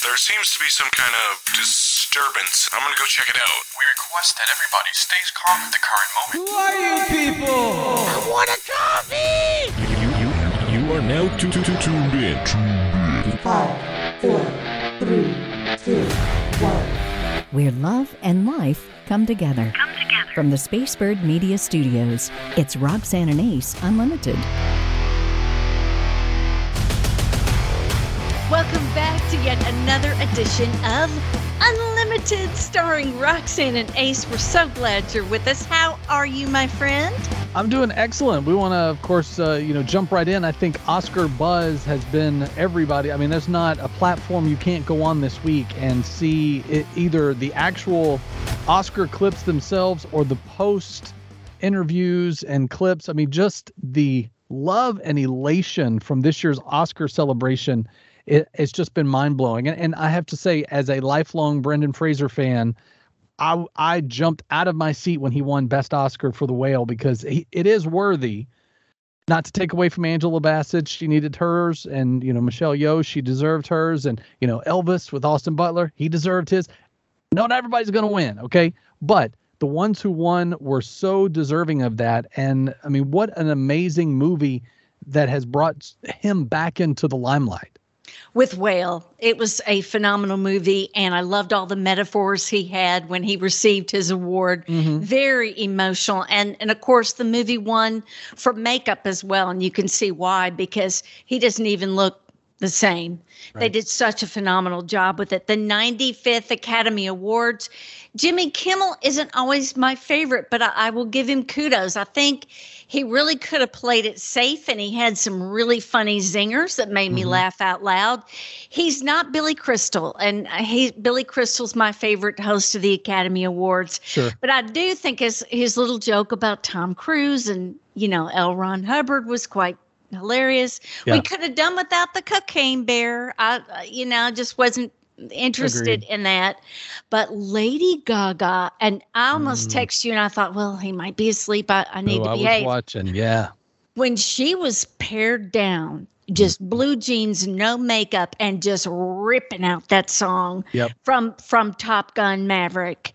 There seems to be some kind of disturbance. I'm gonna go check it out. We request that everybody stays calm at the current moment. Who are you people? I want a coffee! You, you, you are now tu- tu- tu- tuned in. Tuned in. Five, four, three, two, one. where love and life come together. From the Spacebird Media Studios, it's Roxanne and Ace Unlimited. Welcome back to yet another edition of Unlimited, starring Roxanne and Ace. We're so glad you're with us. How are you, my friend? I'm doing excellent. We want to, of course, uh, you know, jump right in. I think Oscar buzz has been everybody. I mean, there's not a platform you can't go on this week and see it, either the actual Oscar clips themselves or the post interviews and clips. I mean, just the love and elation from this year's Oscar celebration. It, it's just been mind blowing. And, and I have to say, as a lifelong Brendan Fraser fan, I I jumped out of my seat when he won Best Oscar for The Whale because he, it is worthy. Not to take away from Angela Bassett, she needed hers, and you know Michelle Yeoh, she deserved hers, and you know Elvis with Austin Butler, he deserved his. Not everybody's going to win, okay? But the ones who won were so deserving of that, and I mean, what an amazing movie that has brought him back into the limelight. With Whale, it was a phenomenal movie, and I loved all the metaphors he had when he received his award. Mm-hmm. Very emotional, and and of course the movie won for makeup as well, and you can see why because he doesn't even look the same. They did such a phenomenal job with it. The 95th Academy Awards. Jimmy Kimmel isn't always my favorite, but I, I will give him kudos. I think he really could have played it safe and he had some really funny zingers that made me mm-hmm. laugh out loud. He's not Billy Crystal, and he Billy Crystal's my favorite host of the Academy Awards. Sure. But I do think his his little joke about Tom Cruise and you know L. Ron Hubbard was quite hilarious. Yeah. We could have done without the cocaine bear. I, uh, you know, just wasn't interested Agreed. in that. But Lady Gaga, and I almost Mm. text you, and I thought, well, he might be asleep. I, I need Who to I was watching, yeah. When she was pared down, just blue jeans, no makeup, and just ripping out that song Yep. from from Top Gun Maverick,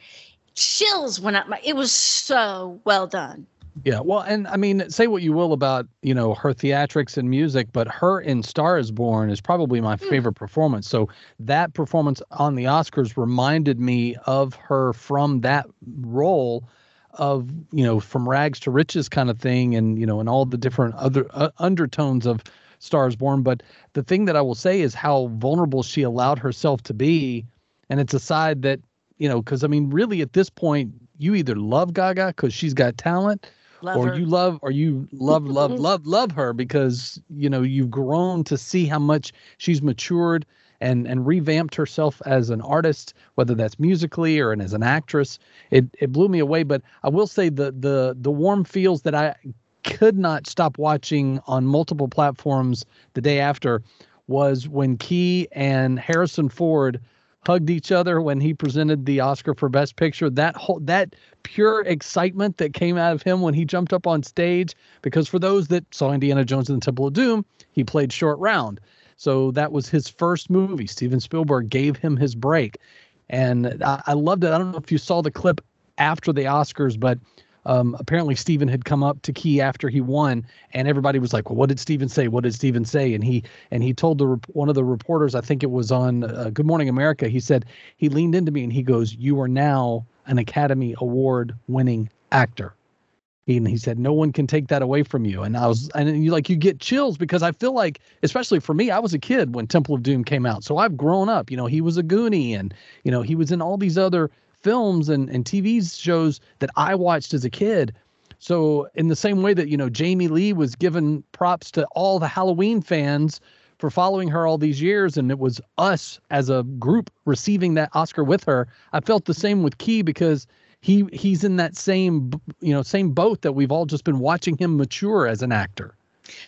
chills went up my. It was so well done. Yeah, well, and I mean, say what you will about you know her theatrics and music, but her in *Star Is Born* is probably my favorite performance. So that performance on the Oscars reminded me of her from that role of you know from rags to riches kind of thing, and you know, and all the different other uh, undertones of *Star Is Born*. But the thing that I will say is how vulnerable she allowed herself to be, and it's a side that you know, because I mean, really at this point, you either love Gaga because she's got talent Love or her. you love or you love love love love her because you know you've grown to see how much she's matured and and revamped herself as an artist whether that's musically or and as an actress it it blew me away but i will say the the the warm feels that i could not stop watching on multiple platforms the day after was when Ke and harrison ford hugged each other when he presented the Oscar for Best Picture. That whole that pure excitement that came out of him when he jumped up on stage. Because for those that saw Indiana Jones and the Temple of Doom, he played Short Round. So that was his first movie. Steven Spielberg gave him his break, and I, I loved it. I don't know if you saw the clip after the Oscars, but um, apparently Steven had come up to Ke after he won, and everybody was like, "Well, what did Steven say? What did Steven say?" And he and he told the one of the reporters, I think it was on uh, Good Morning America, he said he leaned into me and he goes, "You are now an Academy Award winning actor." And he said, "No one can take that away from you." And I was, and you like you get chills because I feel like, especially for me, I was a kid when Temple of Doom came out, so I've grown up. You know, he was a Goonie, and you know he was in all these other films and and TV shows that I watched as a kid. So in the same way that you know Jamie Lee was given props to all the Halloween fans for following her all these years, and it was us as a group receiving that Oscar with her. I felt the same with Ke because he he's in that same you know same boat that we've all just been watching him mature as an actor.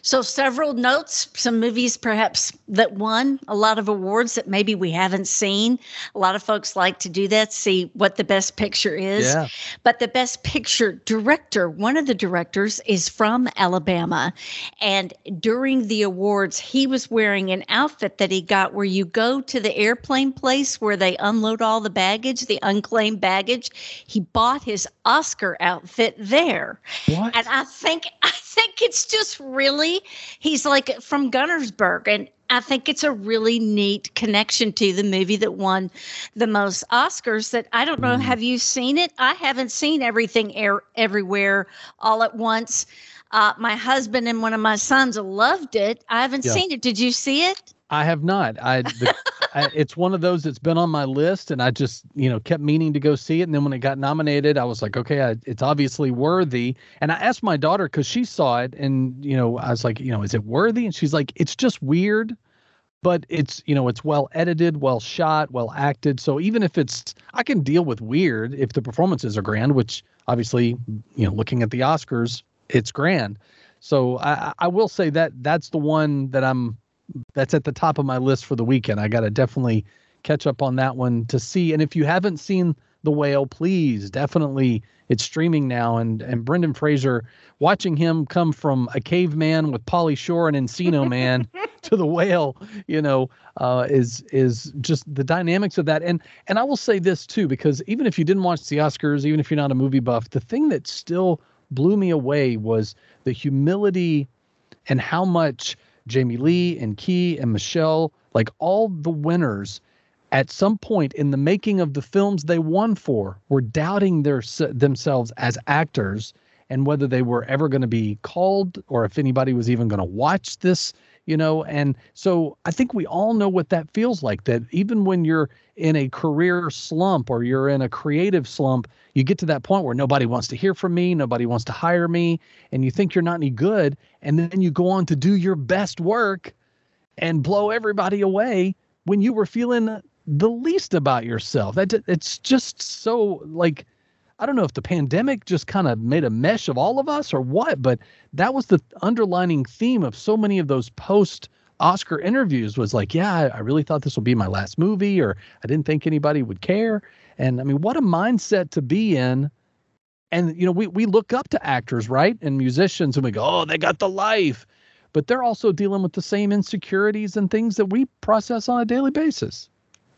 So, several notes, some movies perhaps that won a lot of awards that maybe we haven't seen. A lot of folks like to do that, see what the best picture is. Yeah. But the best picture director, one of the directors is from Alabama. And during the awards, he was wearing an outfit that he got where you go to the airplane place where they unload all the baggage, the unclaimed baggage. He bought his Oscar outfit there. What? And I think I think it's just really he's like from Gunnersburg and I think it's a really neat connection to the movie that won the most Oscars that I don't know have you seen it? I haven't seen everything air, everywhere all at once. Uh, my husband and one of my sons loved it. I haven't Yeah. seen it. Did you see it? I have not. I, the, I it's one of those that's been on my list, and I just you know kept meaning to go see it. And then when it got nominated, I was like, okay, I, it's obviously worthy. And I asked my daughter because she saw it, and you know I was like, you know, is it worthy? And she's like, it's just weird, but it's you know it's well edited, well shot, well acted. So even if it's, I can deal with weird if the performances are grand, which obviously you know looking at the Oscars, it's grand. So I, I I will say that that's the one that I'm that's at the top of my list for the weekend. I got to definitely catch up on that one to see. And if you haven't seen The Whale, please definitely it's streaming now. And and Brendan Fraser, watching him come from a caveman with Pauly Shore and Encino Man to The Whale, you know, uh, is is just the dynamics of that. And and I will say this too, because even if you didn't watch the Oscars, even if you're not a movie buff, the thing that still blew me away was the humility and how much Jamie Lee and Ke and Michelle, like all the winners, at some point in the making of the films they won for, were doubting their themselves as actors and whether they were ever going to be called or if anybody was even going to watch this, you know. And so I think we all know what that feels like. That even when you're in a career slump or you're in a creative slump, you get to that point where nobody wants to hear from me, nobody wants to hire me, and you think you're not any good. And then you go on to do your best work and blow everybody away when you were feeling the least about yourself. That it's just so like I don't know if the pandemic just kind of made a mesh of all of us or what, but that was the underlining theme of so many of those post Oscar interviews was like, yeah, I, I really thought this would be my last movie, or I didn't think anybody would care. And I mean, what a mindset to be in. And you know, we we look up to actors, right, and musicians, and we go, oh, they got the life, but they're also dealing with the same insecurities and things that we process on a daily basis.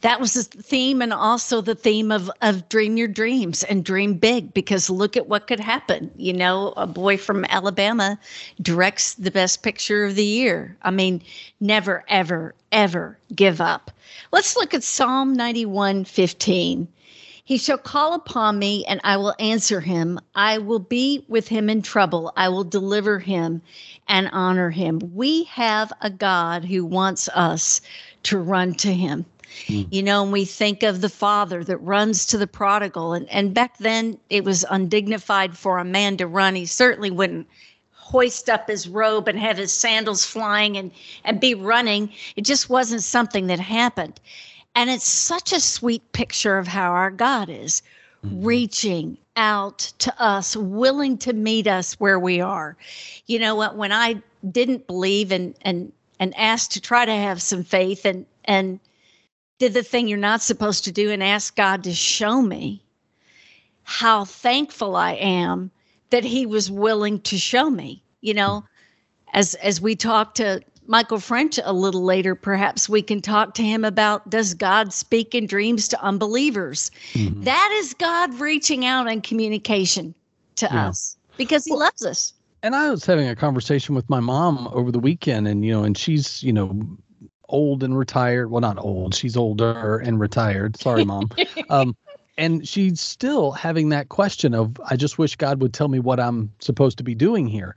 That was the theme, and also the theme of of dream your dreams and dream big. Because look at what could happen. You know, a boy from Alabama directs the best picture of the year. I mean, never, ever, ever give up. Let's look at Psalm ninety one fifteen. He shall call upon me, and I will answer him. I will be with him in trouble. I will deliver him and honor him. We have a God who wants us to run to him. Mm. You know, and we think of the father that runs to the prodigal. And, and back then, it was undignified for a man to run. He certainly wouldn't hoist up his robe and have his sandals flying and, and be running. It just wasn't something that happened. And it's such a sweet picture of how our God is mm-hmm. reaching out to us, willing to meet us where we are. You know what? When I didn't believe and and and asked to try to have some faith and and did the thing you're not supposed to do and ask God to show me how thankful I am that he was willing to show me. You know, as as we talk to Michael French a little later, perhaps we can talk to him about does God speak in dreams to unbelievers? Mm-hmm. That is God reaching out in communication to Yeah. us because he loves us. and I was having a conversation with my mom over the weekend, and you know, and she's you know old and retired. Well, not old. She's older and retired. Sorry, mom. um, and she's still having that question of, I just wish God would tell me what I'm supposed to be doing here.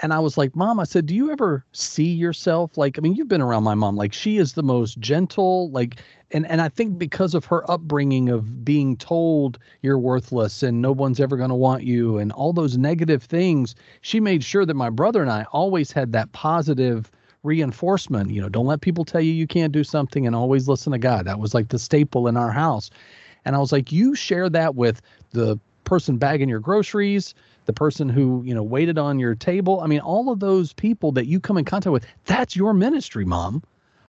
And I was like, Mom, I said, do you ever see yourself like? I mean, you've been around my mom. Like, she is the most gentle, like, and and I think because of her upbringing of being told you're worthless and no one's ever going to want you and all those negative things, she made sure that my brother and I always had that positive reinforcement. You know, don't let people tell you you can't do something and always listen to God. That was like the staple in our house. And I was like, you share that with the person bagging your groceries, the person who, you know, waited on your table. I mean, all of those people that you come in contact with, that's your ministry, mom.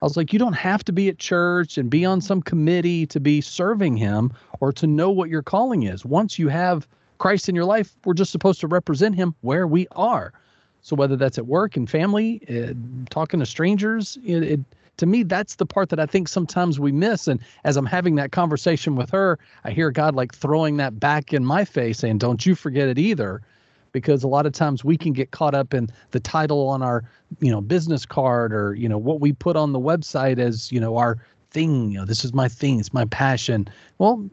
I was like, you don't have to be at church and be on some committee to be serving him or to know what your calling is. Once you have Christ in your life, we're just supposed to represent him where we are. So whether that's at work and family, uh, talking to strangers, it, it to me that's the part that I think sometimes we miss. And as I'm having that conversation with her, I hear God like throwing that back in my face, saying, "Don't you forget it either." Because a lot of times we can get caught up in the title on our, you know, business card or you know what we put on the website as you know our thing. You know, this is my thing. It's my passion. Well,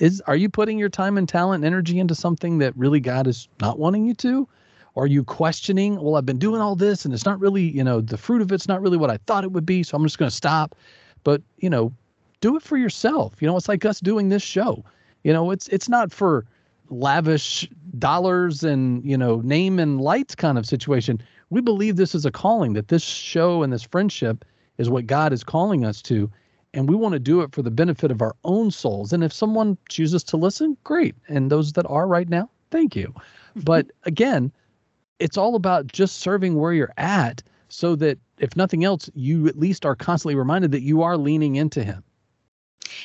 is are you putting your time and talent and energy into something that really God is not wanting you to? Are you questioning, well, I've been doing all this and it's not really, you know, the fruit of it's not really what I thought it would be. So I'm just going to stop. But, you know, do it for yourself. You know, it's like us doing this show. You know, it's it's not for lavish dollars and, you know, name and lights kind of situation. We believe this is a calling, that this show and this friendship is what God is calling us to. And we want to do it for the benefit of our own souls. And if someone chooses to listen, great. And those that are right now, thank you. But again, it's all about just serving where you're at so that if nothing else, you at least are constantly reminded that you are leaning into him.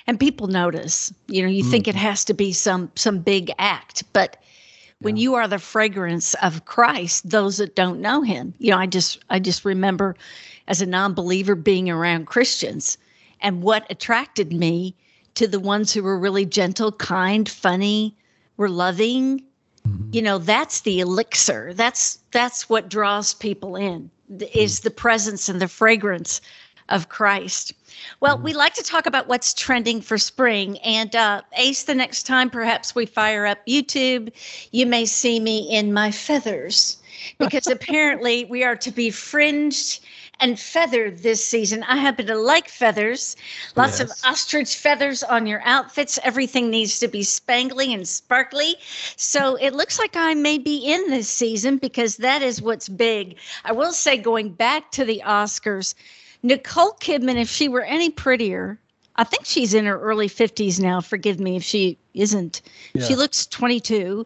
And people notice. You know, you mm. think it has to be some some big act, but when yeah. you are the fragrance of Christ, those that don't know him. You know, I just I just remember as a non-believer being around Christians and what attracted me to the ones who were really gentle, kind, funny, were loving, Mm-hmm. You know, that's the elixir. That's that's what draws people in is mm. the presence and the fragrance of Christ. Well, mm-hmm. we like to talk about what's trending for spring. And uh, Ace, the next time perhaps we fire up YouTube, you may see me in my feathers because apparently we are to be fringed and feathered this season. I happen to like feathers. Lots yes. of ostrich feathers on your outfits. Everything needs to be spangly and sparkly. So it looks like I may be in this season because that is what's big. I will say, going back to the Oscars, Nicole Kidman, if she were any prettier, I think she's in her early 50s now. Forgive me if she isn't. Yeah. She looks 22,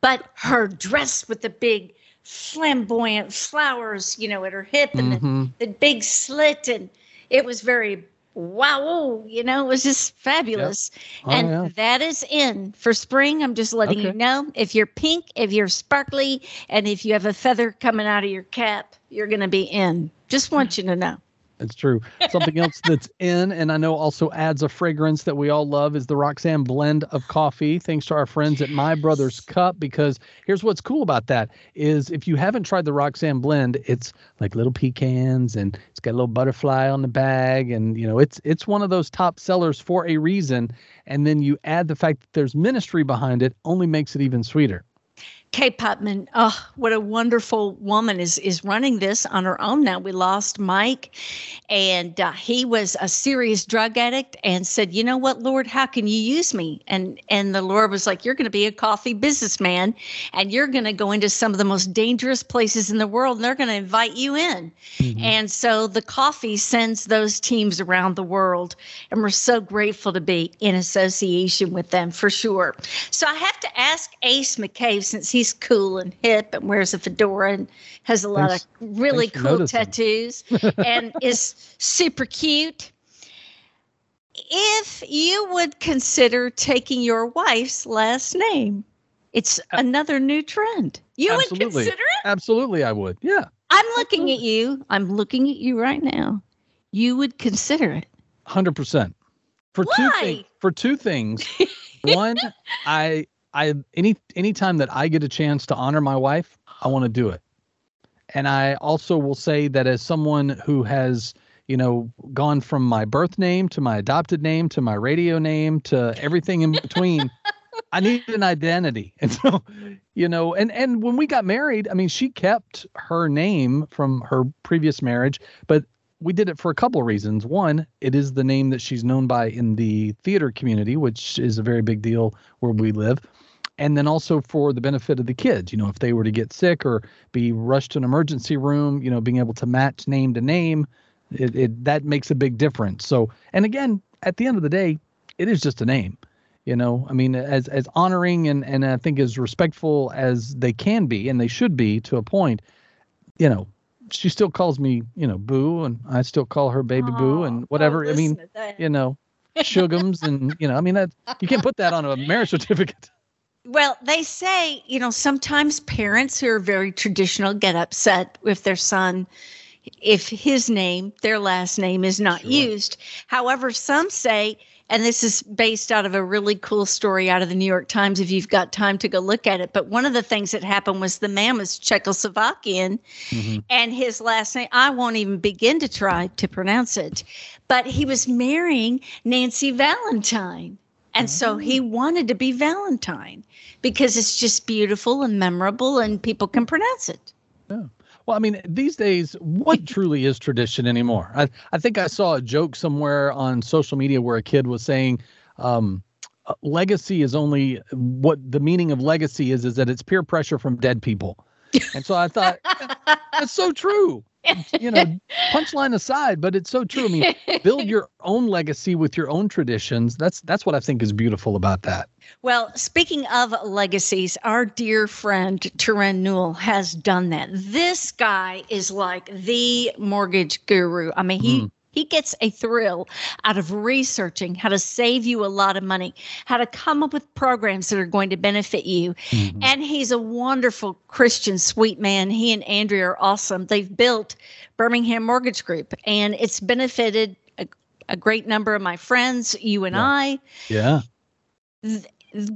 but her dress with the big flamboyant flowers, you know, at her hip and mm-hmm. the, the, big slit. And it was very wow, you know, it was just fabulous. Yep. Oh, and yeah. that is in for spring. I'm just letting okay. you know if you're pink, if you're sparkly, and if you have a feather coming out of your cap, you're going to be in. Just want you to know. It's true. Something else that's in, and I know also adds a fragrance that we all love, is the Roxanne blend of coffee. Thanks to our friends at My Brother's Cup, because here's what's cool about that is if you haven't tried the Roxanne blend, it's like little pecans and it's got a little butterfly on the bag, and you know it's it's one of those top sellers for a reason. And then you add the fact that there's ministry behind it, only makes it even sweeter. Kay Putman, oh, what a wonderful woman is is running this on her own now. We lost Mike, and uh, he was a serious drug addict, and said, "You know what, Lord, how can you use me?" And and the Lord was like, "You're going to be a coffee businessman, and you're going to go into some of the most dangerous places in the world, and they're going to invite you in." Mm-hmm. And so the coffee sends those teams around the world, and we're so grateful to be in association with them for sure. So I have to ask Ace McCabe since he he's cool and hip and wears a fedora and has a lot thanks, of really cool noticing. tattoos and is super cute. If you would consider taking your wife's last name, it's another new trend. You Absolutely. would consider it? Absolutely, I would. Yeah. I'm looking at you. I'm looking at you right now. You would consider it. 100%. For Why? two things. For two things. One, I I any anytime that I get a chance to honor my wife, I want to do it. And I also will say that as someone who has, you know, gone from my birth name to my adopted name to my radio name to everything in between, I need an identity. And so, you know, and and when we got married, I mean, she kept her name from her previous marriage, but we did it for a couple of reasons. One, it is the name that she's known by in the theater community, which is a very big deal where we live and then also for the benefit of the kids you know if they were to get sick or be rushed to an emergency room you know being able to match name to name it, it that makes a big difference so and again at the end of the day it is just a name You know, I mean, as as honoring and and I think as respectful as they can be and they should be to a point. You know, she still calls me, you know, boo, and I still call her baby boo and oh, whatever. I mean, you know, shugums and you know, I mean that you can't put that on a marriage certificate. Well, they say, you know, sometimes parents who are very traditional get upset with their son if his name, their last name, is not used. However, some say, and this is based out of a really cool story out of the New York Times if you've got time to go look at it. But one of the things that happened was the man was Czechoslovakian mm-hmm. and his last name, I won't even begin to try to pronounce it, but he was marrying Nancy Valentine. And so oh. he wanted to be Valentine because it's just beautiful and memorable and people can pronounce it. Well, I mean, these days, what truly is tradition anymore? I, I think I saw a joke somewhere on social media where a kid was saying, um, uh, legacy is only what the meaning of legacy is, is that it's peer pressure from dead people. And so I thought, that's so true. You know, punchline aside, but it's so true. I mean, build your own legacy with your own traditions. That's that's what I think is beautiful about that. Well, speaking of legacies, our dear friend Turan Newell has done that. This guy is like the mortgage guru. I mean, he mm. He gets a thrill out of researching how to save you a lot of money, how to come up with programs that are going to benefit you. Mm-hmm. And he's a wonderful Christian, sweet man. He and Andrea are awesome. They've built Birmingham Mortgage Group, and it's benefited a, a great number of my friends, you and I Yeah.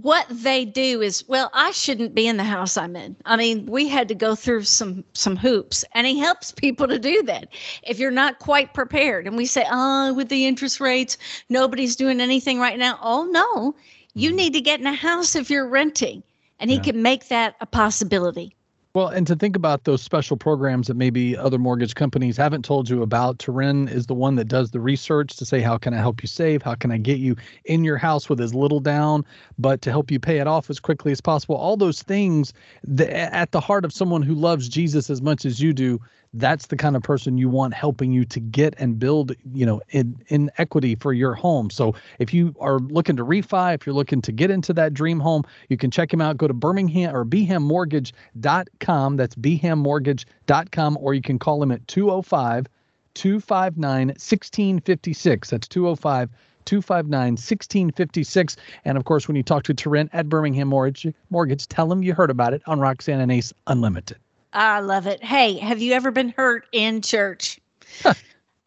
What they do is well i shouldn't be in the house i'm in. I mean we had to go through some some hoops and he helps people to do that. If you're not quite prepared and we say oh with the interest rates nobody's doing anything right now. Oh no. You mm-hmm. need to get in a house if you're renting and he Yeah. can make that a possibility Well, and to think about those special programs that maybe other mortgage companies haven't told you about, Turin is the one that does the research to say, how can I help you save? How can I get you in your house with as little down, but to help you pay it off as quickly as possible? All those things that, at the heart of someone who loves Jesus as much as you do, that's the kind of person you want helping you to get and build, you know, in, in equity for your home. So if you are looking to refi, if you're looking to get into that dream home, you can check him out. Go to Birmingham or BHAMMortgage.com. That's BHAMMortgage.com, or you can call him at 205 259 1656. That's 205 259 1656. And of course, when you talk to Tarent at Birmingham Mortgage, Mortgage, tell him you heard about it on Roxanne and Ace Unlimited. I love it. Hey, have you ever been hurt in church?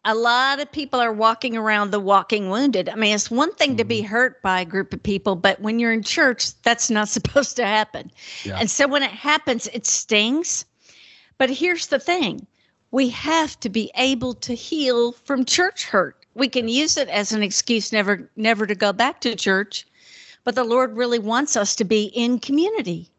a lot of people are walking around the walking wounded. I mean, it's one thing to be mm-hmm. hurt by a group of people, but when you're in church, that's not supposed to happen. Yeah. And so when it happens, it stings. But here's the thing we have to be able to heal from church hurt. We can use it as an excuse never never to go back to church, but the Lord really wants us to be in community.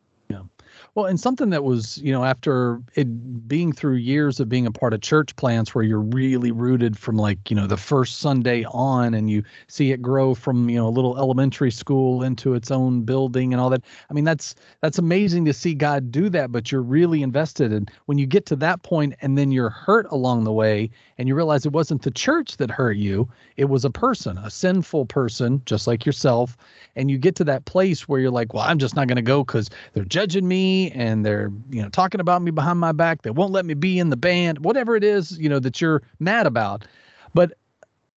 Well, and something that was, you know, after it being through years of being a part of church plants where you're really rooted from like, you know, the first Sunday on and you see it grow from, you know, a little elementary school into its own building and all that. I mean, that's that's amazing to see God do that, but you're really invested and when you get to that point and then you're hurt along the way and you realize it wasn't the church that hurt you, it was a person, a sinful person just like yourself, and you get to that place where you're like, well, I'm just not going to go cuz they're judging me and they're you know talking about me behind my back. They won't let me be in the band whatever it is you know that you're mad about. But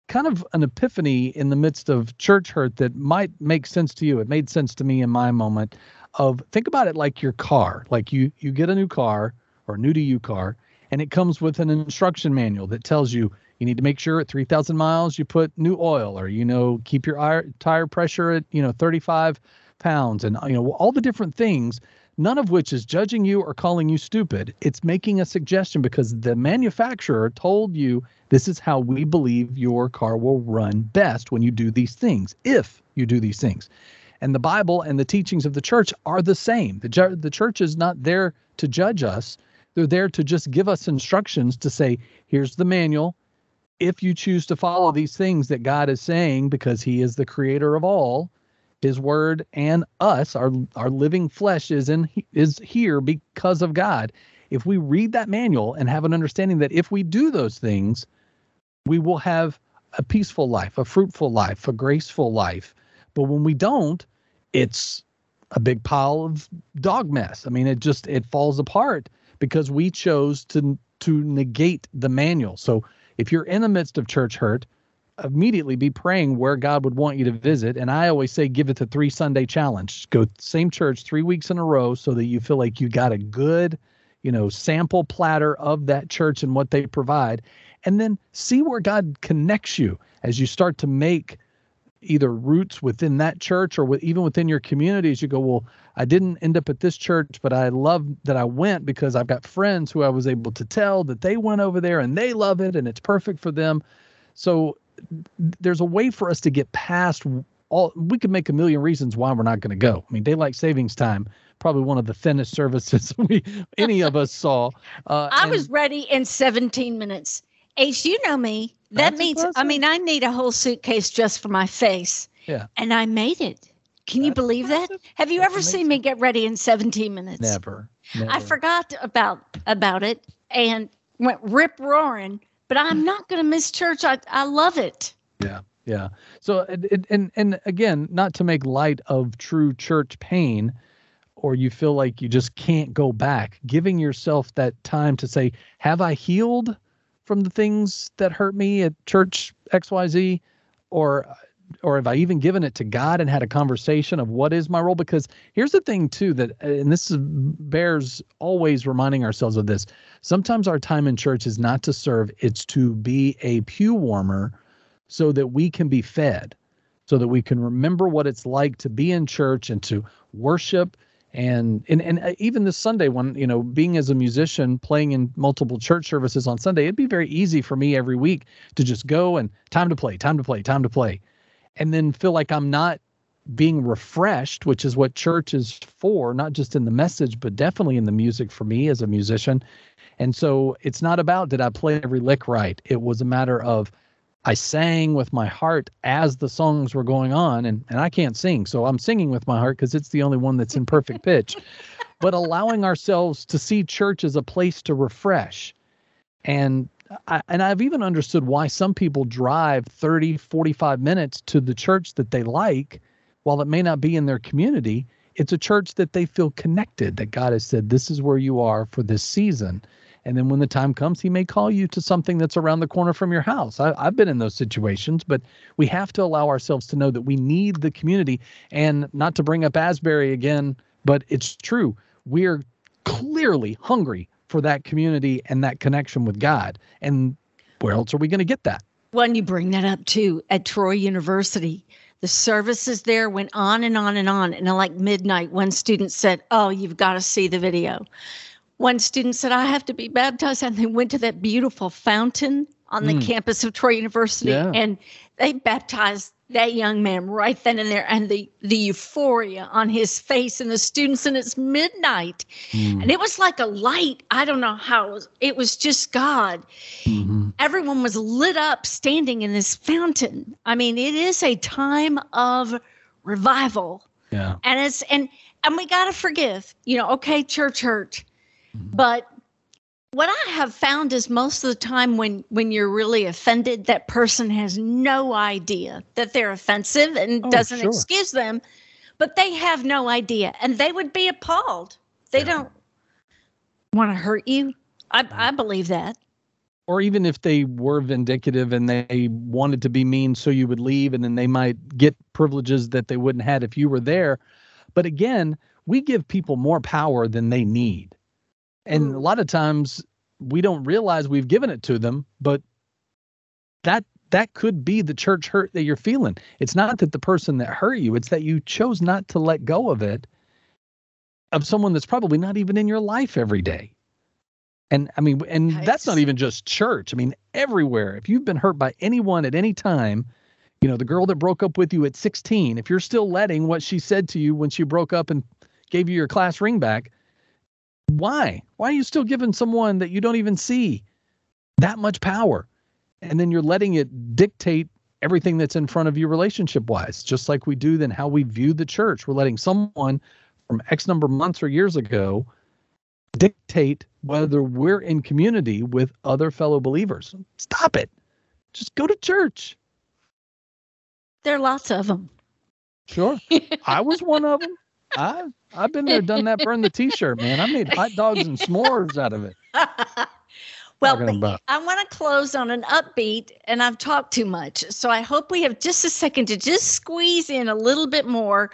kind of an epiphany in the midst of church hurt that might make sense to you. It made sense to me in my moment of think about it like your car. Like you you get a new car or new to you car and it comes with an instruction manual that tells you you need to make sure at 3000 miles you put new oil or you know keep your ir- tire pressure at you know 35 pounds and you know all the different things none of which is judging you or calling you stupid. It's making a suggestion because the manufacturer told you this is how we believe your car will run best when you do these things, if you do these things. And the Bible and the teachings of the church are the same. The, ju- the church is not there to judge us, they're there to just give us instructions to say, here's the manual. If you choose to follow these things that God is saying, because He is the creator of all, his word and us our our living flesh is in is here because of god if we read that manual and have an understanding that if we do those things we will have a peaceful life a fruitful life a graceful life But when we don't, it's a big pile of dog mess. I mean, it just it falls apart because we chose to to negate the manual. So if you're in the midst of church hurt, immediately be praying where God would want you to visit. And I always say, give it the three Sunday challenge. Go same church three weeks in a row so that you feel like you got a good, you know, sample platter of that church and what they provide. And then see where God connects you as you start to make either roots within that church or with, even within your communities. You go, well, I didn't end up at this church, but I love that I went because I've got friends who I was able to tell that they went over there and they love it and it's perfect for them. So there's a way for us to get past all we could make a million reasons why we're not going to go. I mean, daylight savings time, probably one of the thinnest services we any of us saw. Uh, I was ready in 17 minutes. Ace, you know me. That means impressive. I mean I need a whole suitcase just for my face. Yeah. And I made it. Can That's you believe impressive. that? Have you That's ever amazing. seen me get ready in 17 minutes? Never, never. I forgot about about it and went rip roaring but I'm not going to miss church. I, I love it. Yeah. Yeah. So, and, and, and again, not to make light of true church pain, or you feel like you just can't go back, giving yourself that time to say, have I healed from the things that hurt me at church XYZ? Or or have I even given it to God and had a conversation of what is my role? Because here's the thing too that, and this bears always reminding ourselves of this. Sometimes our time in church is not to serve; it's to be a pew warmer, so that we can be fed, so that we can remember what it's like to be in church and to worship. And, and and uh, even this Sunday, when you know, being as a musician, playing in multiple church services on Sunday, it'd be very easy for me every week to just go and time to play, time to play, time to play and then feel like I'm not being refreshed, which is what church is for, not just in the message, but definitely in the music for me as a musician. And so it's not about did I play every lick right? It was a matter of I sang with my heart as the songs were going on, and, and I can't sing. So I'm singing with my heart because it's the only one that's in perfect pitch. but allowing ourselves to see church as a place to refresh. And I, and I've even understood why some people drive 30, 45 minutes to the church that they like, while it may not be in their community. It's a church that they feel connected, that God has said, this is where you are for this season. And then when the time comes, he may call you to something that's around the corner from your house. I, have been in those situations, but we have to allow ourselves to know that we need the community. And not to bring up Asbury again, but it's true. We're clearly hungry for that community and that connection with God. And where else are we going to get that? When you bring that up too, at Troy University, the services there went on and on and on. And like midnight, one student said, Oh, you've got to see the video. One student said, I have to be baptized. And they went to that beautiful fountain on the mm. campus of Troy University yeah. and they baptized that young man right then and there and the the euphoria on his face and the students and it's midnight. Mm. and it was like a light. I don't know how it was. It was just god. Mm-hmm. everyone was lit up standing in this fountain. I mean it is a time of revival. Yeah. And it's and and we got to forgive. You know okay church hurt mm-hmm. but what I have found is most of the time when when you're really offended, that person has no idea that they're offensive and oh, doesn't sure. excuse them, but they have no idea, and they would be appalled. They yeah. don't want to hurt you. I I believe that. Or even if they were vindictive and they wanted to be mean, so you would leave, and then they might get privileges that they wouldn't had if you were there. But again, we give people more power than they need and hmm. a lot of times we don't realize we've given it to them, but that that could be the church hurt that you're feeling. It's not that the person that hurt you, it's that you chose not to let go of it of someone that's probably not even in your life every day. And I mean, and nice. that's not even just church. I mean, everywhere. If you've been hurt by anyone at any time, you know, the girl that broke up with you at 16, if you're still letting what she said to you when she broke up and gave you your class ring back, why? Why are you still giving someone that you don't even see that much power? And then you're letting it dictate everything that's in front of you relationship wise, just like we do then how we view the church. We're letting someone from X number of months or years ago dictate whether we're in community with other fellow believers. Stop it. Just go to church. There are lots of them. Sure. I was one of them. I I've been there, done that, burned the t-shirt, man. I made hot dogs and s'mores out of it. well, I want to close on an upbeat, and I've talked too much. So I hope we have just a second to just squeeze in a little bit more.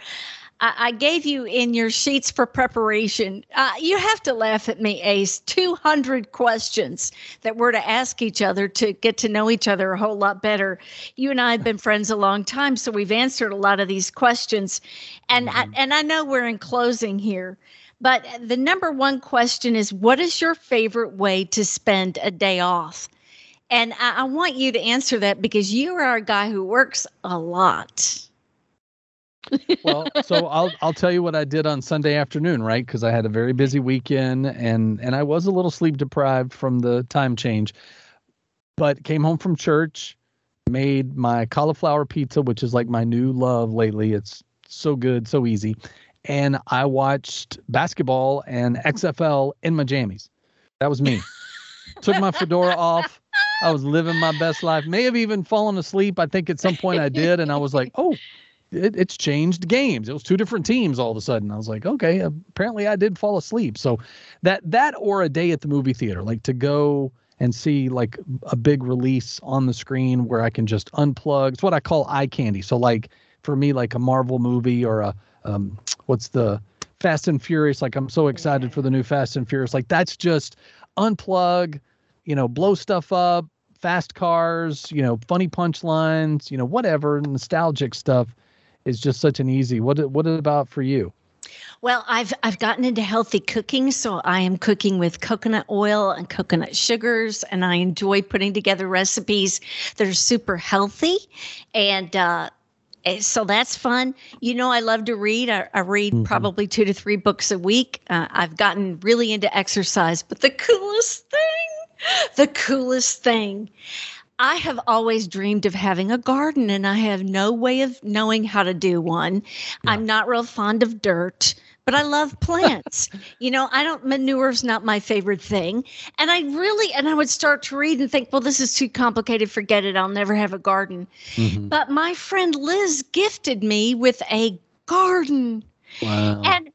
I, I gave you in your sheets for preparation. Uh, you have to laugh at me, Ace. 200 questions that we're to ask each other to get to know each other a whole lot better. You and I have been friends a long time, so we've answered a lot of these questions. And, I, and I know we're in closing here. But the number one question is what is your favorite way to spend a day off? And I, I want you to answer that because you are a guy who works a lot. Well, so I'll I'll tell you what I did on Sunday afternoon, right? Because I had a very busy weekend and and I was a little sleep deprived from the time change. But came home from church, made my cauliflower pizza, which is like my new love lately. It's so good, so easy. And I watched basketball and XFL in my jammies. That was me. Took my fedora off. I was living my best life. May have even fallen asleep. I think at some point I did, and I was like, "Oh, it, it's changed games. It was two different teams all of a sudden. I was like, okay, apparently I did fall asleep. So that that or a day at the movie theater, like to go and see like a big release on the screen where I can just unplug. It's what I call eye candy. So like for me, like a Marvel movie or a um, what's the Fast and Furious. Like I'm so excited for the new Fast and Furious. Like that's just unplug, you know, blow stuff up, fast cars, you know, funny punchlines, you know, whatever nostalgic stuff is just such an easy. What what about for you? Well, I've I've gotten into healthy cooking, so I am cooking with coconut oil and coconut sugars, and I enjoy putting together recipes that are super healthy, and uh, eh, so that's fun. You know, I love to read. I, I read Mhm. probably two to three books a week. Uh, I've gotten really into exercise, but the coolest thing, the coolest thing. I have always dreamed of having a garden and I have no way of knowing how to do one. I'm not real fond of dirt, but I love plants. you know, I don't manure's not my favorite thing. And I really and I would start to read and think, well, this is too complicated, forget it. I'll never have a garden. Mhm. But my friend Liz gifted me with a garden. Wow. And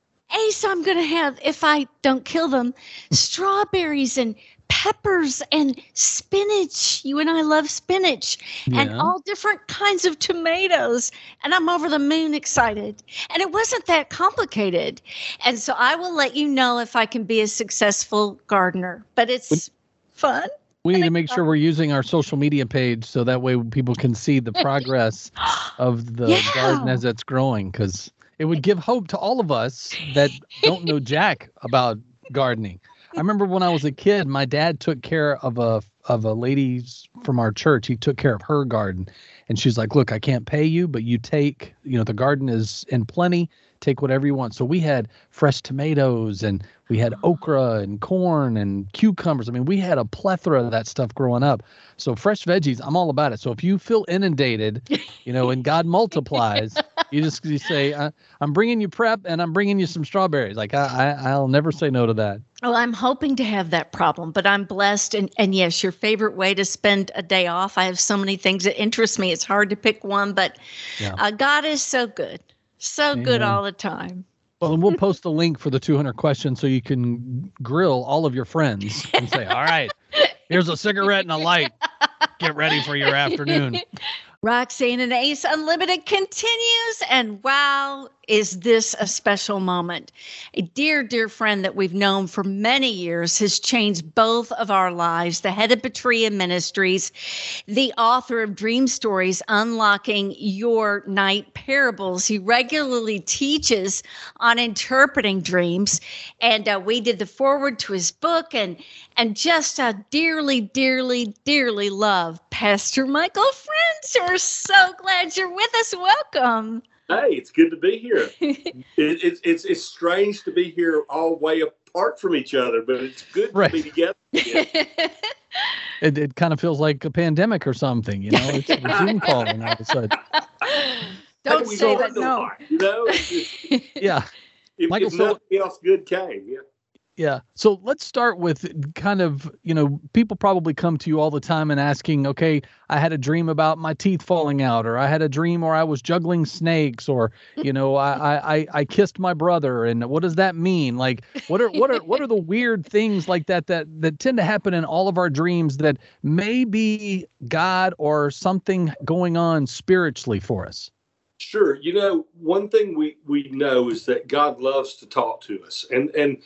Ace, I'm going to have, if I don't kill them, strawberries and peppers and spinach. You and I love spinach and all different kinds of tomatoes. And I'm over the moon excited. And it wasn't that complicated. And so I will let you know if I can be a successful gardener, but it's fun. we need to make sure we're using our social media page so that way people can see the progress of the garden as it's growing because it would give hope to all of us that don't know jack about gardening. I remember when I was a kid, my dad took care of a of a lady from our church. He took care of her garden, and she's like, "Look, I can't pay you, but you take, you know, the garden is in plenty. Take whatever you want." So we had fresh tomatoes, and we had okra and corn and cucumbers. I mean, we had a plethora of that stuff growing up. So fresh veggies, I'm all about it. So if you feel inundated, you know, and God multiplies, you just you say, "I'm bringing you prep, and I'm bringing you some strawberries." Like I, I I'll never say no to that. Well, I'm hoping to have that problem, but I'm blessed. And, and yes, your favorite way to spend a day off. I have so many things that interest me. It's hard to pick one, but Yeah. uh, God is so good, so good all the time. Well, and we'll post the link for the 200 questions so you can grill all of your friends and say, "All right, here's a cigarette and a light. Get ready for your afternoon." Roxanne and Ace Unlimited continues, and wow, is this a special moment? A dear, dear friend that we've known for many years has changed both of our lives. The head of Patria Ministries, the author of Dream Stories, Unlocking Your Night Parables. He regularly teaches on interpreting dreams, and uh, we did the forward to his book, and and just uh, dearly, dearly, dearly love Pastor Michael French. We're so glad you're with us. Welcome. Hey, it's good to be here. it, it's it's it's strange to be here all way apart from each other, but it's good Right. to be together. again. It, it kind of feels like a pandemic or something, you know? It's a Zoom call and all of a sudden. Don't can say that. on No. line, You know, It's just- Yeah. if, Michael, if so- nothing else good came, yeah. Yeah. So let's start with kind of, you know, people probably come to you all the time and asking, okay, I had a dream about my teeth falling out, or I had a dream where I was juggling snakes, or, you know, I I I kissed my brother. And what does that mean? Like what are what are what are the weird things like that that that tend to happen in all of our dreams that may be God or something going on spiritually for us? Sure. You know, one thing we we know is that God loves to talk to us. And and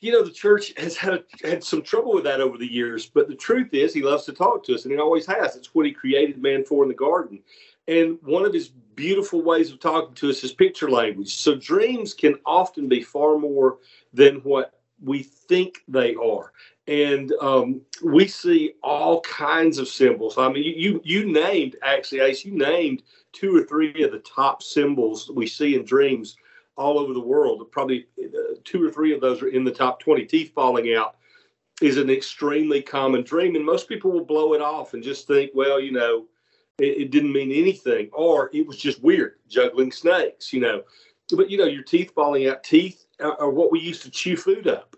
you know, the church has had had some trouble with that over the years, but the truth is, he loves to talk to us, and he always has. It's what he created man for in the garden. And one of his beautiful ways of talking to us is picture language. So dreams can often be far more than what we think they are. And um, we see all kinds of symbols. I mean, you you named actually, Ace, you named two or three of the top symbols we see in dreams all over the world. Probably uh, two or three of those are in the top 20. Teeth falling out is an extremely common dream, and most people will blow it off and just think, well, you know, it, it didn't mean anything, or it was just weird, juggling snakes, you know. But you know, your teeth falling out, teeth are, are what we use to chew food up.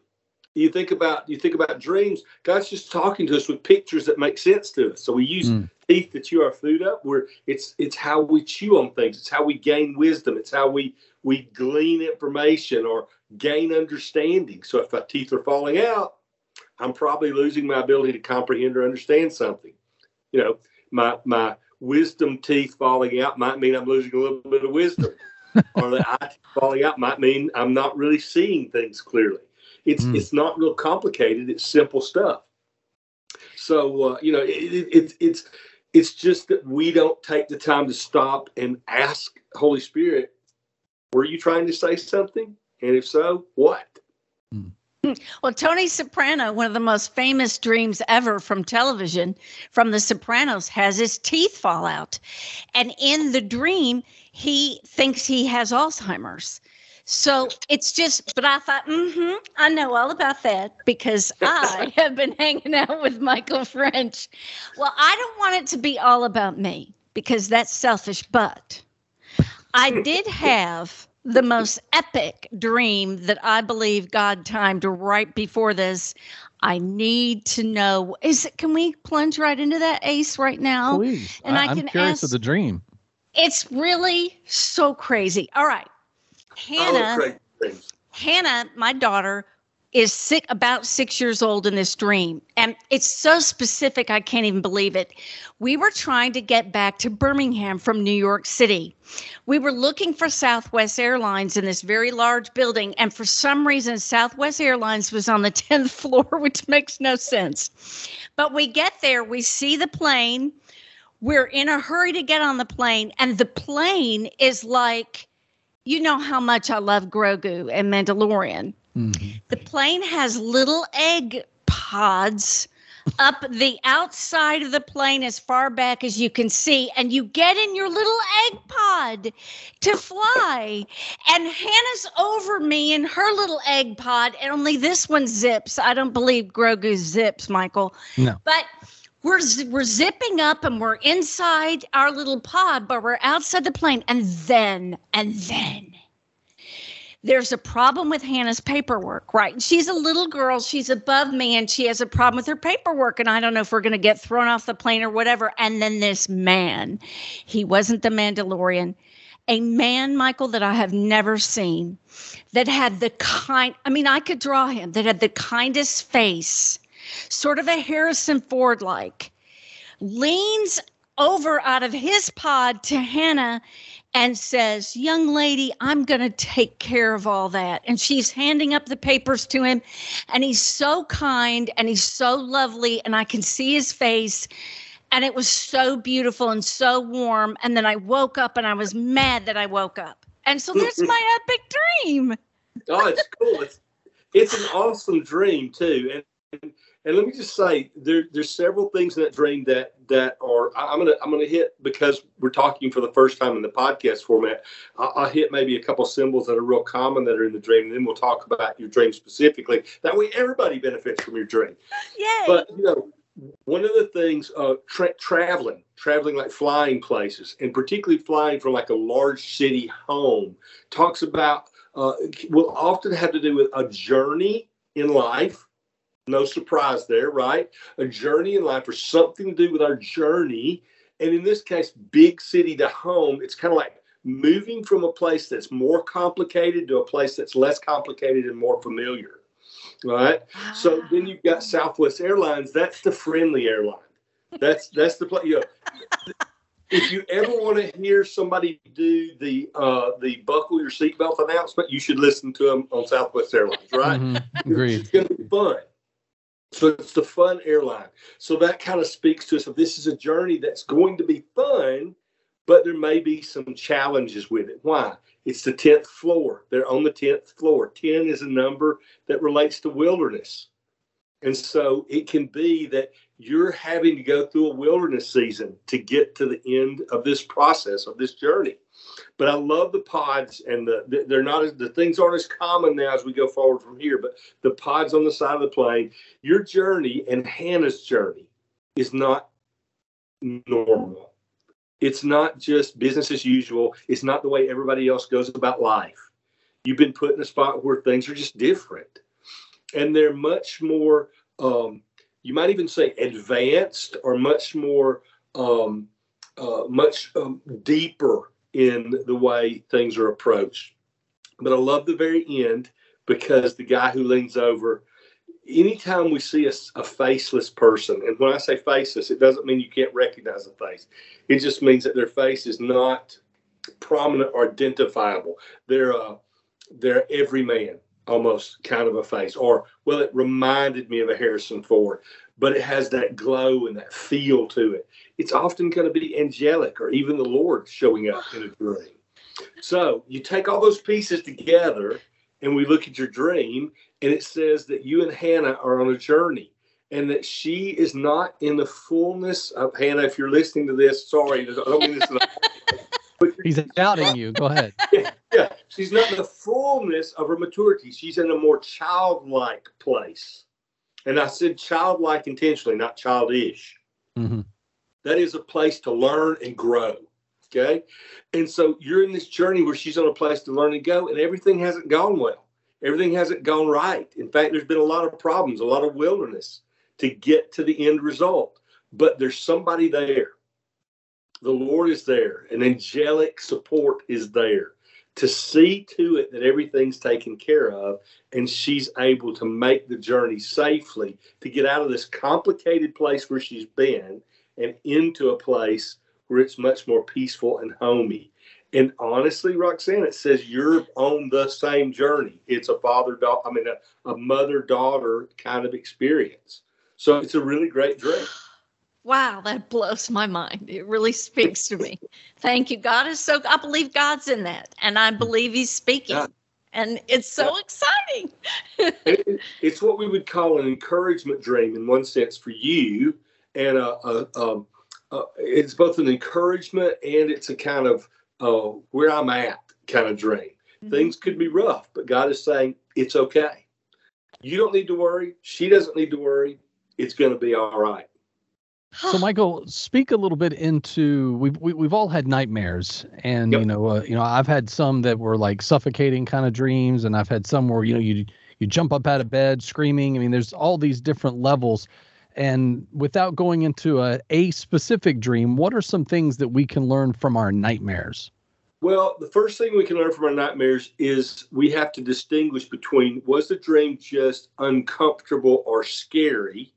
You think about you think about dreams. God's just talking to us with pictures that make sense to us. So we use mm. Teeth to chew our food up. Where it's it's how we chew on things. It's how we gain wisdom. It's how we we glean information or gain understanding. So if my teeth are falling out, I'm probably losing my ability to comprehend or understand something. You know, my my wisdom teeth falling out might mean I'm losing a little bit of wisdom. or the eye falling out might mean I'm not really seeing things clearly. It's mm. it's not real complicated. It's simple stuff. So uh, you know, it, it, it, it's it's just that we don't take the time to stop and ask Holy Spirit were you trying to say something? And if so, what? Hmm. Well, Tony Soprano, one of the most famous dreams ever from television, from The Sopranos, has his teeth fall out. And in the dream, he thinks he has Alzheimer's. So it's just, but I thought, mm-hmm, I know all about that because I have been hanging out with Michael French. Well, I don't want it to be all about me because that's selfish, but I did have the most epic dream that I believe God timed right before this. I need to know. Is it? Can we plunge right into that ace right now? Please. And I, I can am curious ask, of the dream. It's really so crazy. All right, Oh, Hannah. Hannah, my daughter, is sick about six years old in this dream and it's so specific i can't even believe it. We were trying to get back to birmingham from new york city. We were looking for southwest airlines in this very large building and for some reason southwest airlines was on the 10th floor which makes no sense. But we get there we see the plane. We're in a hurry to get on the plane and the plane is like you know how much i love grogu and mandalorian Mm-hmm. The plane has little egg pods up the outside of the plane as far back as you can see, and you get in your little egg pod to fly. And Hannah's over me in her little egg pod, and only this one zips. I don't believe Grogu zips, Michael. No. But we're we're zipping up and we're inside our little pod, but we're outside the plane, and then and then there's a problem with Hannah's paperwork, right? And She's a little girl, she's above me, and she has a problem with her paperwork. And I don't know if we're going to get thrown off the plane or whatever. And then this man, he wasn't the Mandalorian, a man, Michael, that I have never seen that had the kind, I mean, I could draw him, that had the kindest face, sort of a Harrison Ford like, leans over out of his pod to Hannah and says, Young lady, I'm going to take care of all that. And she's handing up the papers to him. And he's so kind and he's so lovely. And I can see his face. And it was so beautiful and so warm. And then I woke up and I was mad that I woke up. And so there's my epic dream. Oh, it's cool. It's, it's an awesome dream, too. And, and let me just say, there, there's several things in that dream that that are I'm gonna I'm gonna hit because we're talking for the first time in the podcast format. I'll, I'll, hit maybe a couple symbols that are real common that are in the dream, and then we'll talk about your dream specifically. That way, everybody benefits from your dream. Yay! But you know, one of the things uh, tra- traveling, traveling like flying places, and particularly flying from like a large city home, talks about uh, will often have to do with a journey in life. No surprise there, right? A journey in life or something to do with our journey. And in this case, big city to home, it's kind of like moving from a place that's more complicated to a place that's less complicated and more familiar. Right. So then you've got Southwest Airlines. That's the friendly airline. That's that's the place. You know, if you ever want to hear somebody do the uh, the buckle your seatbelt announcement, you should listen to them on Southwest Airlines, right? Mhm. Agreed. It's going to be fun. So it's the fun airline. So that kind of speaks to us of this is a journey that's going to be fun, but there may be some challenges with it. Why? It's the 10th floor. They're on the 10th floor. 10 is a number that relates to wilderness. And so it can be that you're having to go through a wilderness season to get to the end of this process of this journey. But I love the pods, and the they're not as the things aren't as common now as we go forward from here. But the pods on the side of the plane, your journey and Hannah's journey is not normal. It's not just business as usual. It's not the way everybody else goes about life. You've been put in a spot where things are just different, and they're much more. Um, you might even say advanced or much more, um, uh, much um, deeper in the way things are approached. But I love the very end because the guy who leans over, anytime we see a, a faceless person, and when I say faceless, it doesn't mean you can't recognize the face. It just means that their face is not prominent or identifiable. They're they're every man almost kind of a face, or well, it reminded me of a Harrison Ford, but it has that glow and that feel to it. It's often going to be angelic or even the Lord showing up in a dream. So you take all those pieces together and we look at your dream, and it says that you and Hannah are on a journey and that she is not in the fullness of Hannah. If you're listening to this, sorry, I don't mean this. in but He's doubting you. Go ahead. she's not in the fullness of her maturity. She's in a more childlike place. And I said childlike intentionally, not childish. hmm That is a place to learn and grow. Okay. And so you're in this journey where she's on a place to learn and go, and everything hasn't gone well. Everything hasn't gone right. In fact, there's been a lot of problems, a lot of wilderness to get to the end result. But there's somebody there. The Lord is there, and angelic support is there to see to it that everything's taken care of and she's able to make the journey safely to get out of this complicated place where she's been and into a place where it's much more peaceful and homey. And honestly, Roxanne, it says you're on the same journey. It's a father daughter, I mean, a, a mother daughter kind of experience. So it's a really great dream. Wow, that blows my mind. It really speaks to me. Thank you. God is so, I believe God's in that, and I believe He's speaking. Yeah. And it's so exciting. It- it's what we would call an encouragement dream in one sense for you, and a, a, um, uh, it's both an encouragement and it's a kind of uh, where I'm at kind of dream. Things could be rough, but God is saying it's okay. You don't need to worry. She doesn't need to worry. It's going to be all right. So, Michael, speak a little bit into we've we, we've all had nightmares, and Yep. you know, uh, you know, I've had some that were like suffocating kind of dreams, and I've had some where you know you you jump up out of bed screaming. I mean, there's all these different levels, and without going into a a specific dream, what are some things that we can learn from our nightmares? Well, the first thing we can learn from our nightmares is we have to distinguish between was the dream just uncomfortable or scary,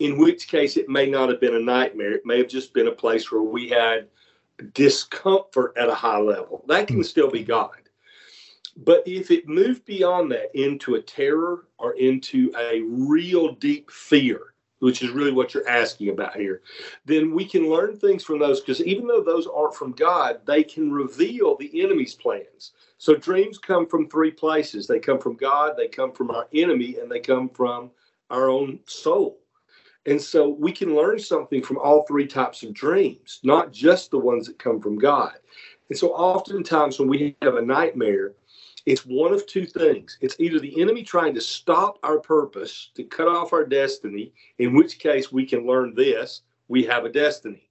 in which case it may not have been a nightmare. It may have just been a place where we had discomfort at a high level. That can still be God. But if it moved beyond that into a terror or into a real deep fear, which is really what you're asking about here, then we can learn things from those because even though those aren't from God, they can reveal the enemy's plans. So dreams come from three places they come from God, they come from our enemy, and they come from our own soul. And so we can learn something from all three types of dreams, not just the ones that come from God. And so oftentimes when we have a nightmare, it's one of two things. It's either the enemy trying to stop our purpose, to cut off our destiny, in which case we can learn this we have a destiny.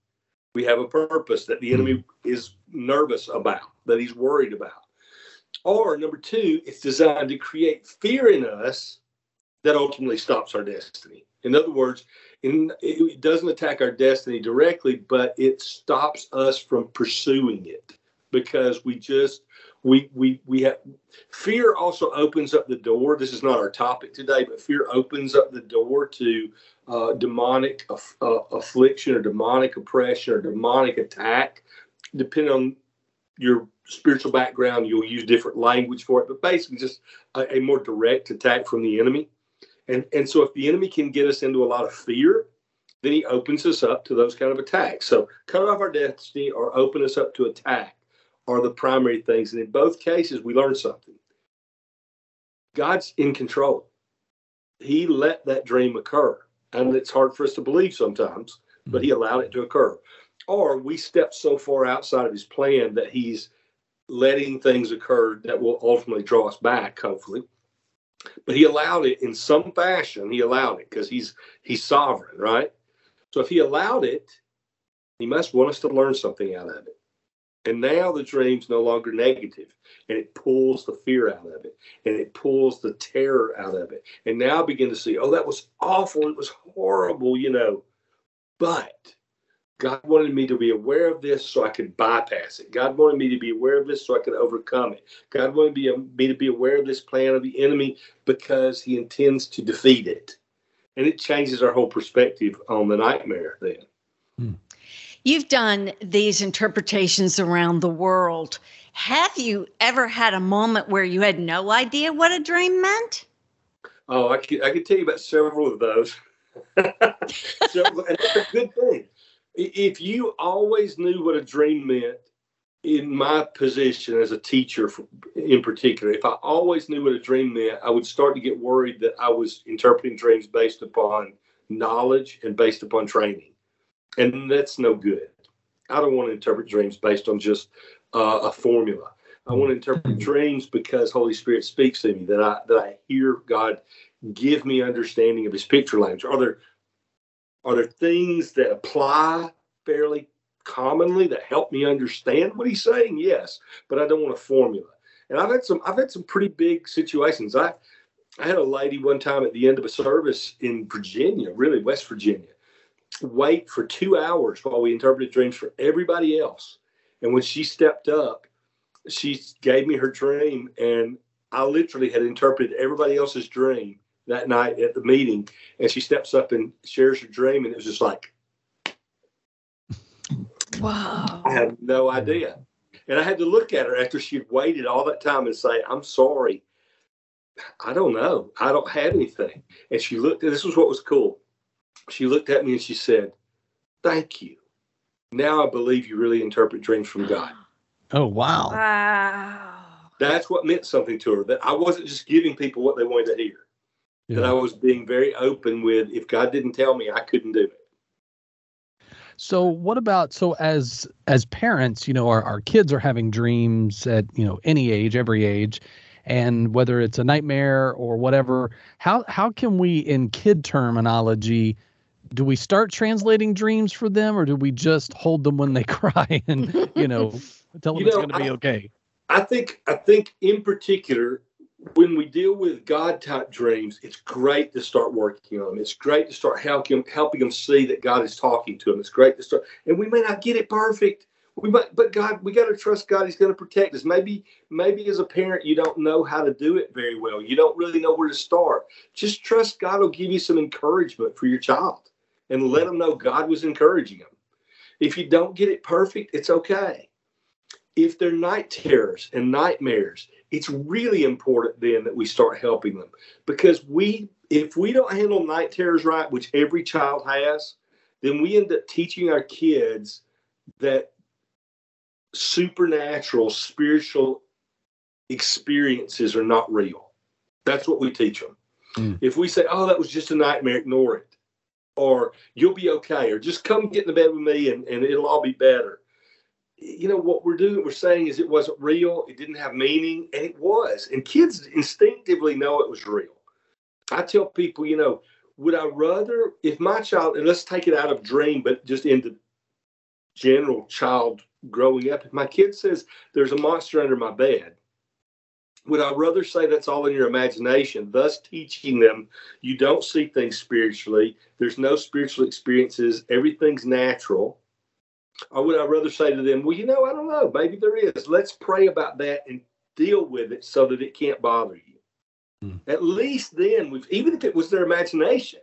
We have a purpose that the hmm. enemy is nervous about, that he's worried about. Or number two, it's designed to create fear in us that ultimately stops our destiny. In other words, in, it doesn't attack our destiny directly, but it stops us from pursuing it because we just we we we have fear also opens up the door. This is not our topic today, but fear opens up the door to uh, demonic aff- uh, affliction or demonic oppression or demonic attack, depending on your spiritual background. You'll use different language for it, but basically just a, a more direct attack from the enemy. And and so if the enemy can get us into a lot of fear, then he opens us up to those kind of attacks. So cut off our destiny or open us up to attack are the primary things. And in both cases, we learn something. God's in control. He let that dream occur. And it's hard for us to believe sometimes, but he allowed it to occur. Or we step so far outside of his plan that he's letting things occur that will ultimately draw us back, hopefully. But he allowed it in some fashion. He allowed it because he's he's sovereign, right? So if he allowed it, he must want us to learn something out of it. And now the dream's no longer negative, and it pulls the fear out of it, and it pulls the terror out of it. And now I begin to see, oh, that was awful. It was horrible, you know. But God wanted me to be aware of this so I could bypass it. God wanted me to be aware of this so I could overcome it. God wanted me, me to be aware of this plan of the enemy because he intends to defeat it. And it changes our whole perspective on the nightmare then. Hmm. You've done these interpretations around the world. Have you ever had a moment where you had no idea what a dream meant? Oh, I could, I could tell you about several of those. so, and that's a good thing. If you always knew what a dream meant, in my position as a teacher in particular, if I always knew what a dream meant, I would start to get worried that I was interpreting dreams based upon knowledge and based upon training. And that's no good. I don't want to interpret dreams based on just uh, a formula. I want to interpret dreams because Holy Spirit speaks to me, that I that I hear God give me understanding of his picture language. Are there are there things that apply fairly commonly that help me understand what he's saying? Yes, but I don't want a formula. And I've had some I've had some pretty big situations. I I had a lady one time at the end of a service in Virginia, really West Virginia, wait for two hours while we interpreted dreams for everybody else. And when she stepped up, she gave me her dream, and I literally had interpreted everybody else's dream that night at the meeting. And she steps up and shares her dream, and it was just like, Wow. I had no idea. And I had to look at her after she'd waited all that time and say, I'm sorry. I don't know. I don't have anything. And she looked at this was what was cool. She looked at me and she said, Thank you. Now I believe you really interpret dreams from God. Oh wow. Wow. That's what meant something to her. That I wasn't just giving people what they wanted to hear. That I was being very open with if God didn't tell me, I couldn't do it. So what about so as as parents, you know, our, our kids are having dreams at, you know, any age, every age, and whether it's a nightmare or whatever, how how can we in kid terminology do we start translating dreams for them or do we just hold them when they cry and, you know, tell them You it's going to be okay? I think I think in particular when we deal with God type dreams, it's great to start working on them. It's great to start helping helping them see that God is talking to them. It's great to start, and we may not get it perfect. We might, but God, we got to trust God. He's going to protect us. Maybe, maybe as a parent, you don't know how to do it very well. You don't really know where to start. Just trust God will give you some encouragement for your child, and let them know God was encouraging them. If you don't get it perfect, it's okay if they're night terrors and nightmares, it's really important then that we start helping them because we, if we don't handle night terrors right, which every child has, then we end up teaching our kids that supernatural, spiritual experiences are not real. That's what we teach them. Mm. If we say, "Oh, that was just a nightmare," ignore it, or "You'll be okay," or "Just come get in the bed with me and, and it'll all be better." You know what we're doing we're saying is it wasn't real it didn't have meaning and it was and kids instinctively know it was real i tell people you know would i rather if my child and let's take it out of dream but just into general child growing up if my kid says there's a monster under my bed would I rather say that's all in your imagination, thus teaching them you don't see things spiritually, there's no spiritual experiences, everything's natural? Or would I rather say to them, well, you know, I don't know, maybe there is. Let's pray about that and deal with it so that it can't bother you. Mm. At least then, we've even if it was their imagination,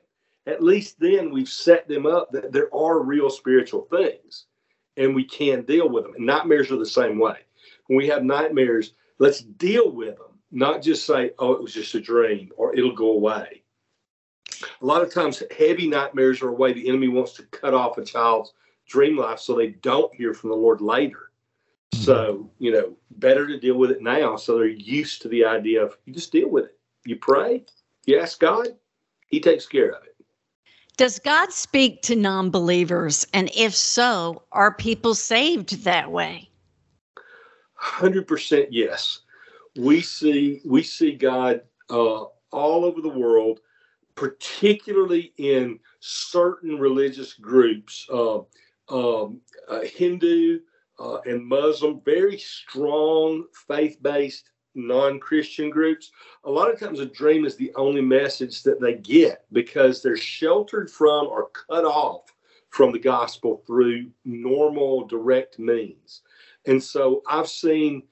at least then we've set them up that there are real spiritual things and we can deal with them. And nightmares are the same way. When we have nightmares, let's deal with them, not just say, oh, it was just a dream or it'll go away. A lot of times, heavy nightmares are a way the enemy wants to cut off a child's dream life so they don't hear from the Lord later. So, you know, better to deal with it now so they're used to the idea of you just deal with it. You pray, you ask God, He takes care of it. Does God speak to non believers? And if so, are people saved that way? 100% yes. We see, we see God uh, all over the world, particularly in certain religious groups, uh, um, uh, Hindu uh, and Muslim, very strong faith based non Christian groups. A lot of times, a dream is the only message that they get because they're sheltered from or cut off from the gospel through normal direct means. And so I've seen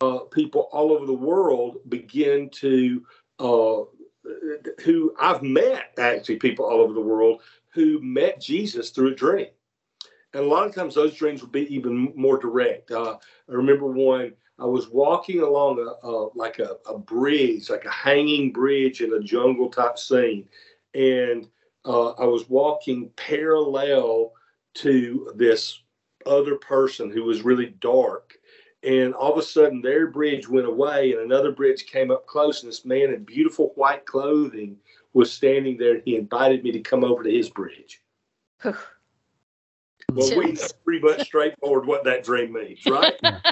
uh, people all over the world begin to, uh, who I've met actually, people all over the world who met Jesus through a dream and a lot of times those dreams will be even more direct. Uh, I remember one. I was walking along a, a like a, a, bridge, like a hanging bridge in a jungle type scene, and uh, I was walking parallel to this other person who was really dark. And all of a sudden, their bridge went away, and another bridge came up close, and this man in beautiful white clothing was standing there. And he invited me to come over to his bridge. Well, we know pretty much straightforward what that dream means, right? and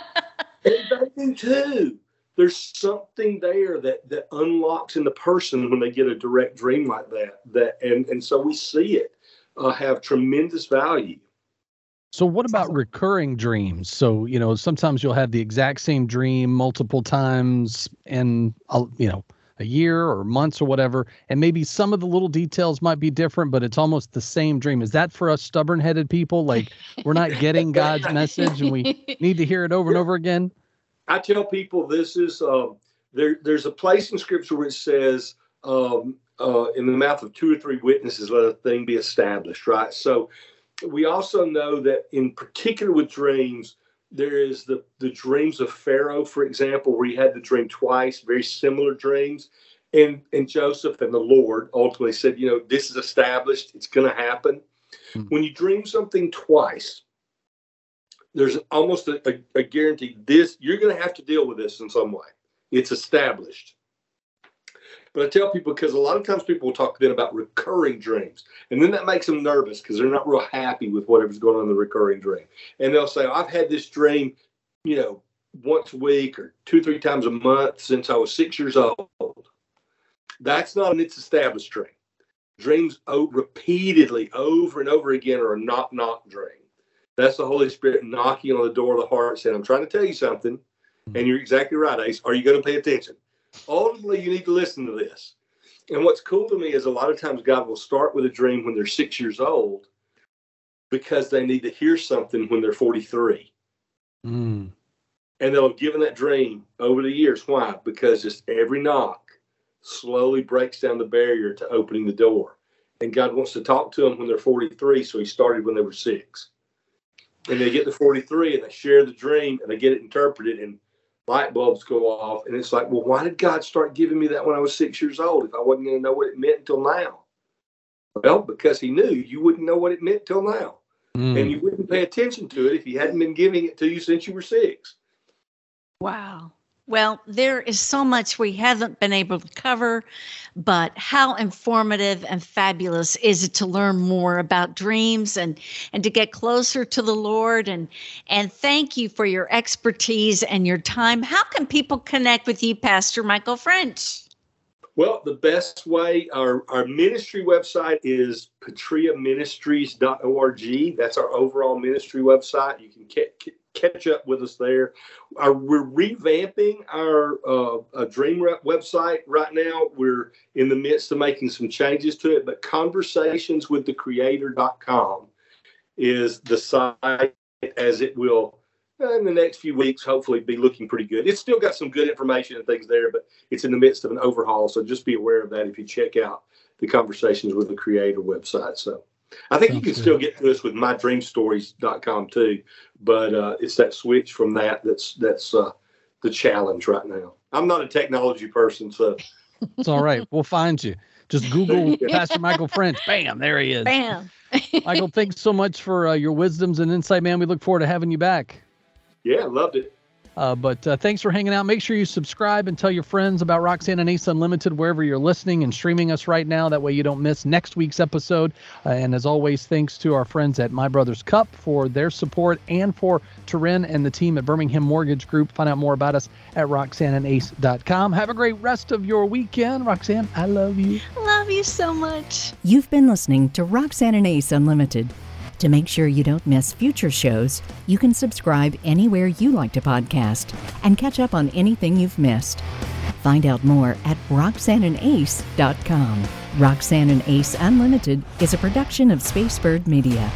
they do too. There's something there that that unlocks in the person when they get a direct dream like that. That and and so we see it uh, have tremendous value. So what about recurring dreams? So you know sometimes you'll have the exact same dream multiple times, and uh, you know a year or months or whatever and maybe some of the little details might be different but it's almost the same dream. Is that for us stubborn headed people? Like we're not getting god's message and we need to hear it over and over again? I tell people this is um, there there's a place in scripture where it says um, uh, in the mouth of two or three witnesses let a thing be established right? So we also know that in particular with dreams there is the the dreams of Pharaoh, for example, where he had the dream twice, very similar dreams. And and Joseph and the Lord ultimately said, you know, this is established, it's going to happen. Mm-hmm. When you dream something twice, there's almost a, a, a guarantee this you're going to have to deal with this in some way. It's established. But I tell people because a lot of times people will talk then about recurring dreams, and then that makes them nervous because they're not real happy with whatever's going on in the recurring dream. And they'll say, "I've had this dream, you know, once a week or two, three times a month since I was six years old." That's not an it's established dream. Dreams oh, repeatedly over and over again are a knock knock dream. That's the Holy Spirit knocking on the door of the heart, saying, "I'm trying to tell you something." And you're exactly right, Ace. Are you going to pay attention? Ultimately you need to listen to this. And what's cool to me is a lot of times God will start with a dream when they're six years old because they need to hear something when they're 43. Mm. And they'll have given that dream over the years. Why? Because just every knock slowly breaks down the barrier to opening the door. And God wants to talk to them when they're 43. So he started when they were six. And they get to 43 and they share the dream and they get it interpreted. And light bulbs go off. And it's like, well, why did God start giving me that when I was six years old if I wasn't going to know what it meant until now? Well, because he knew you wouldn't know what it meant till now. Mm. And you wouldn't pay attention to it if he hadn't been giving it to you since you were six. Wow. Well, there is so much we haven't been able to cover, but how informative and fabulous is it to learn more about dreams and and to get closer to the Lord and and thank you for your expertise and your time. How can people connect with you, Pastor Michael French? Well, the best way, our, our ministry website is patriaministries.org. That's our overall ministry website. You can catch up with us there. Our, we're revamping our uh, uh, Dream Rep website right now. We're in the midst of making some changes to it, but conversationswiththecreator.com is the site as it will uh, in the next few weeks hopefully be looking pretty good. It's still got some good information and things there, but it's in the midst of an overhaul. So just be aware of that if you check out the Conversations with the Creator website. So I think you can still get to us with mydreamstories.com too, but uh, it's that switch from that that's that's uh, the challenge right now. I'm not a technology person, so It's all right. We'll find you. Just Google Pastor Michael French. Bam, there he is. Bam. Michael, thanks so much for uh, your wisdoms and insight, man. We look forward to having you back. yeah, loved it. Uh, but uh, thanks for hanging out. Make sure you subscribe and tell your friends about Roxanne and Ace Unlimited wherever you're listening and streaming us right now. That way you don't miss next week's episode. Uh, and as always, thanks to our friends at My Brother's Cup for their support and for Turin and the team at Birmingham Mortgage Group. Find out more about us at roxanneandace.com. Have a great rest of your weekend. Roxanne, I love you. Love you so much. You've been listening to Roxanne and Ace Unlimited. To make sure you don't miss future shows, you can subscribe anywhere you like to podcast and catch up on anything you've missed. Find out more at roxanneandace.com. Roxanne and Ace Unlimited is a production of Spacebird Media.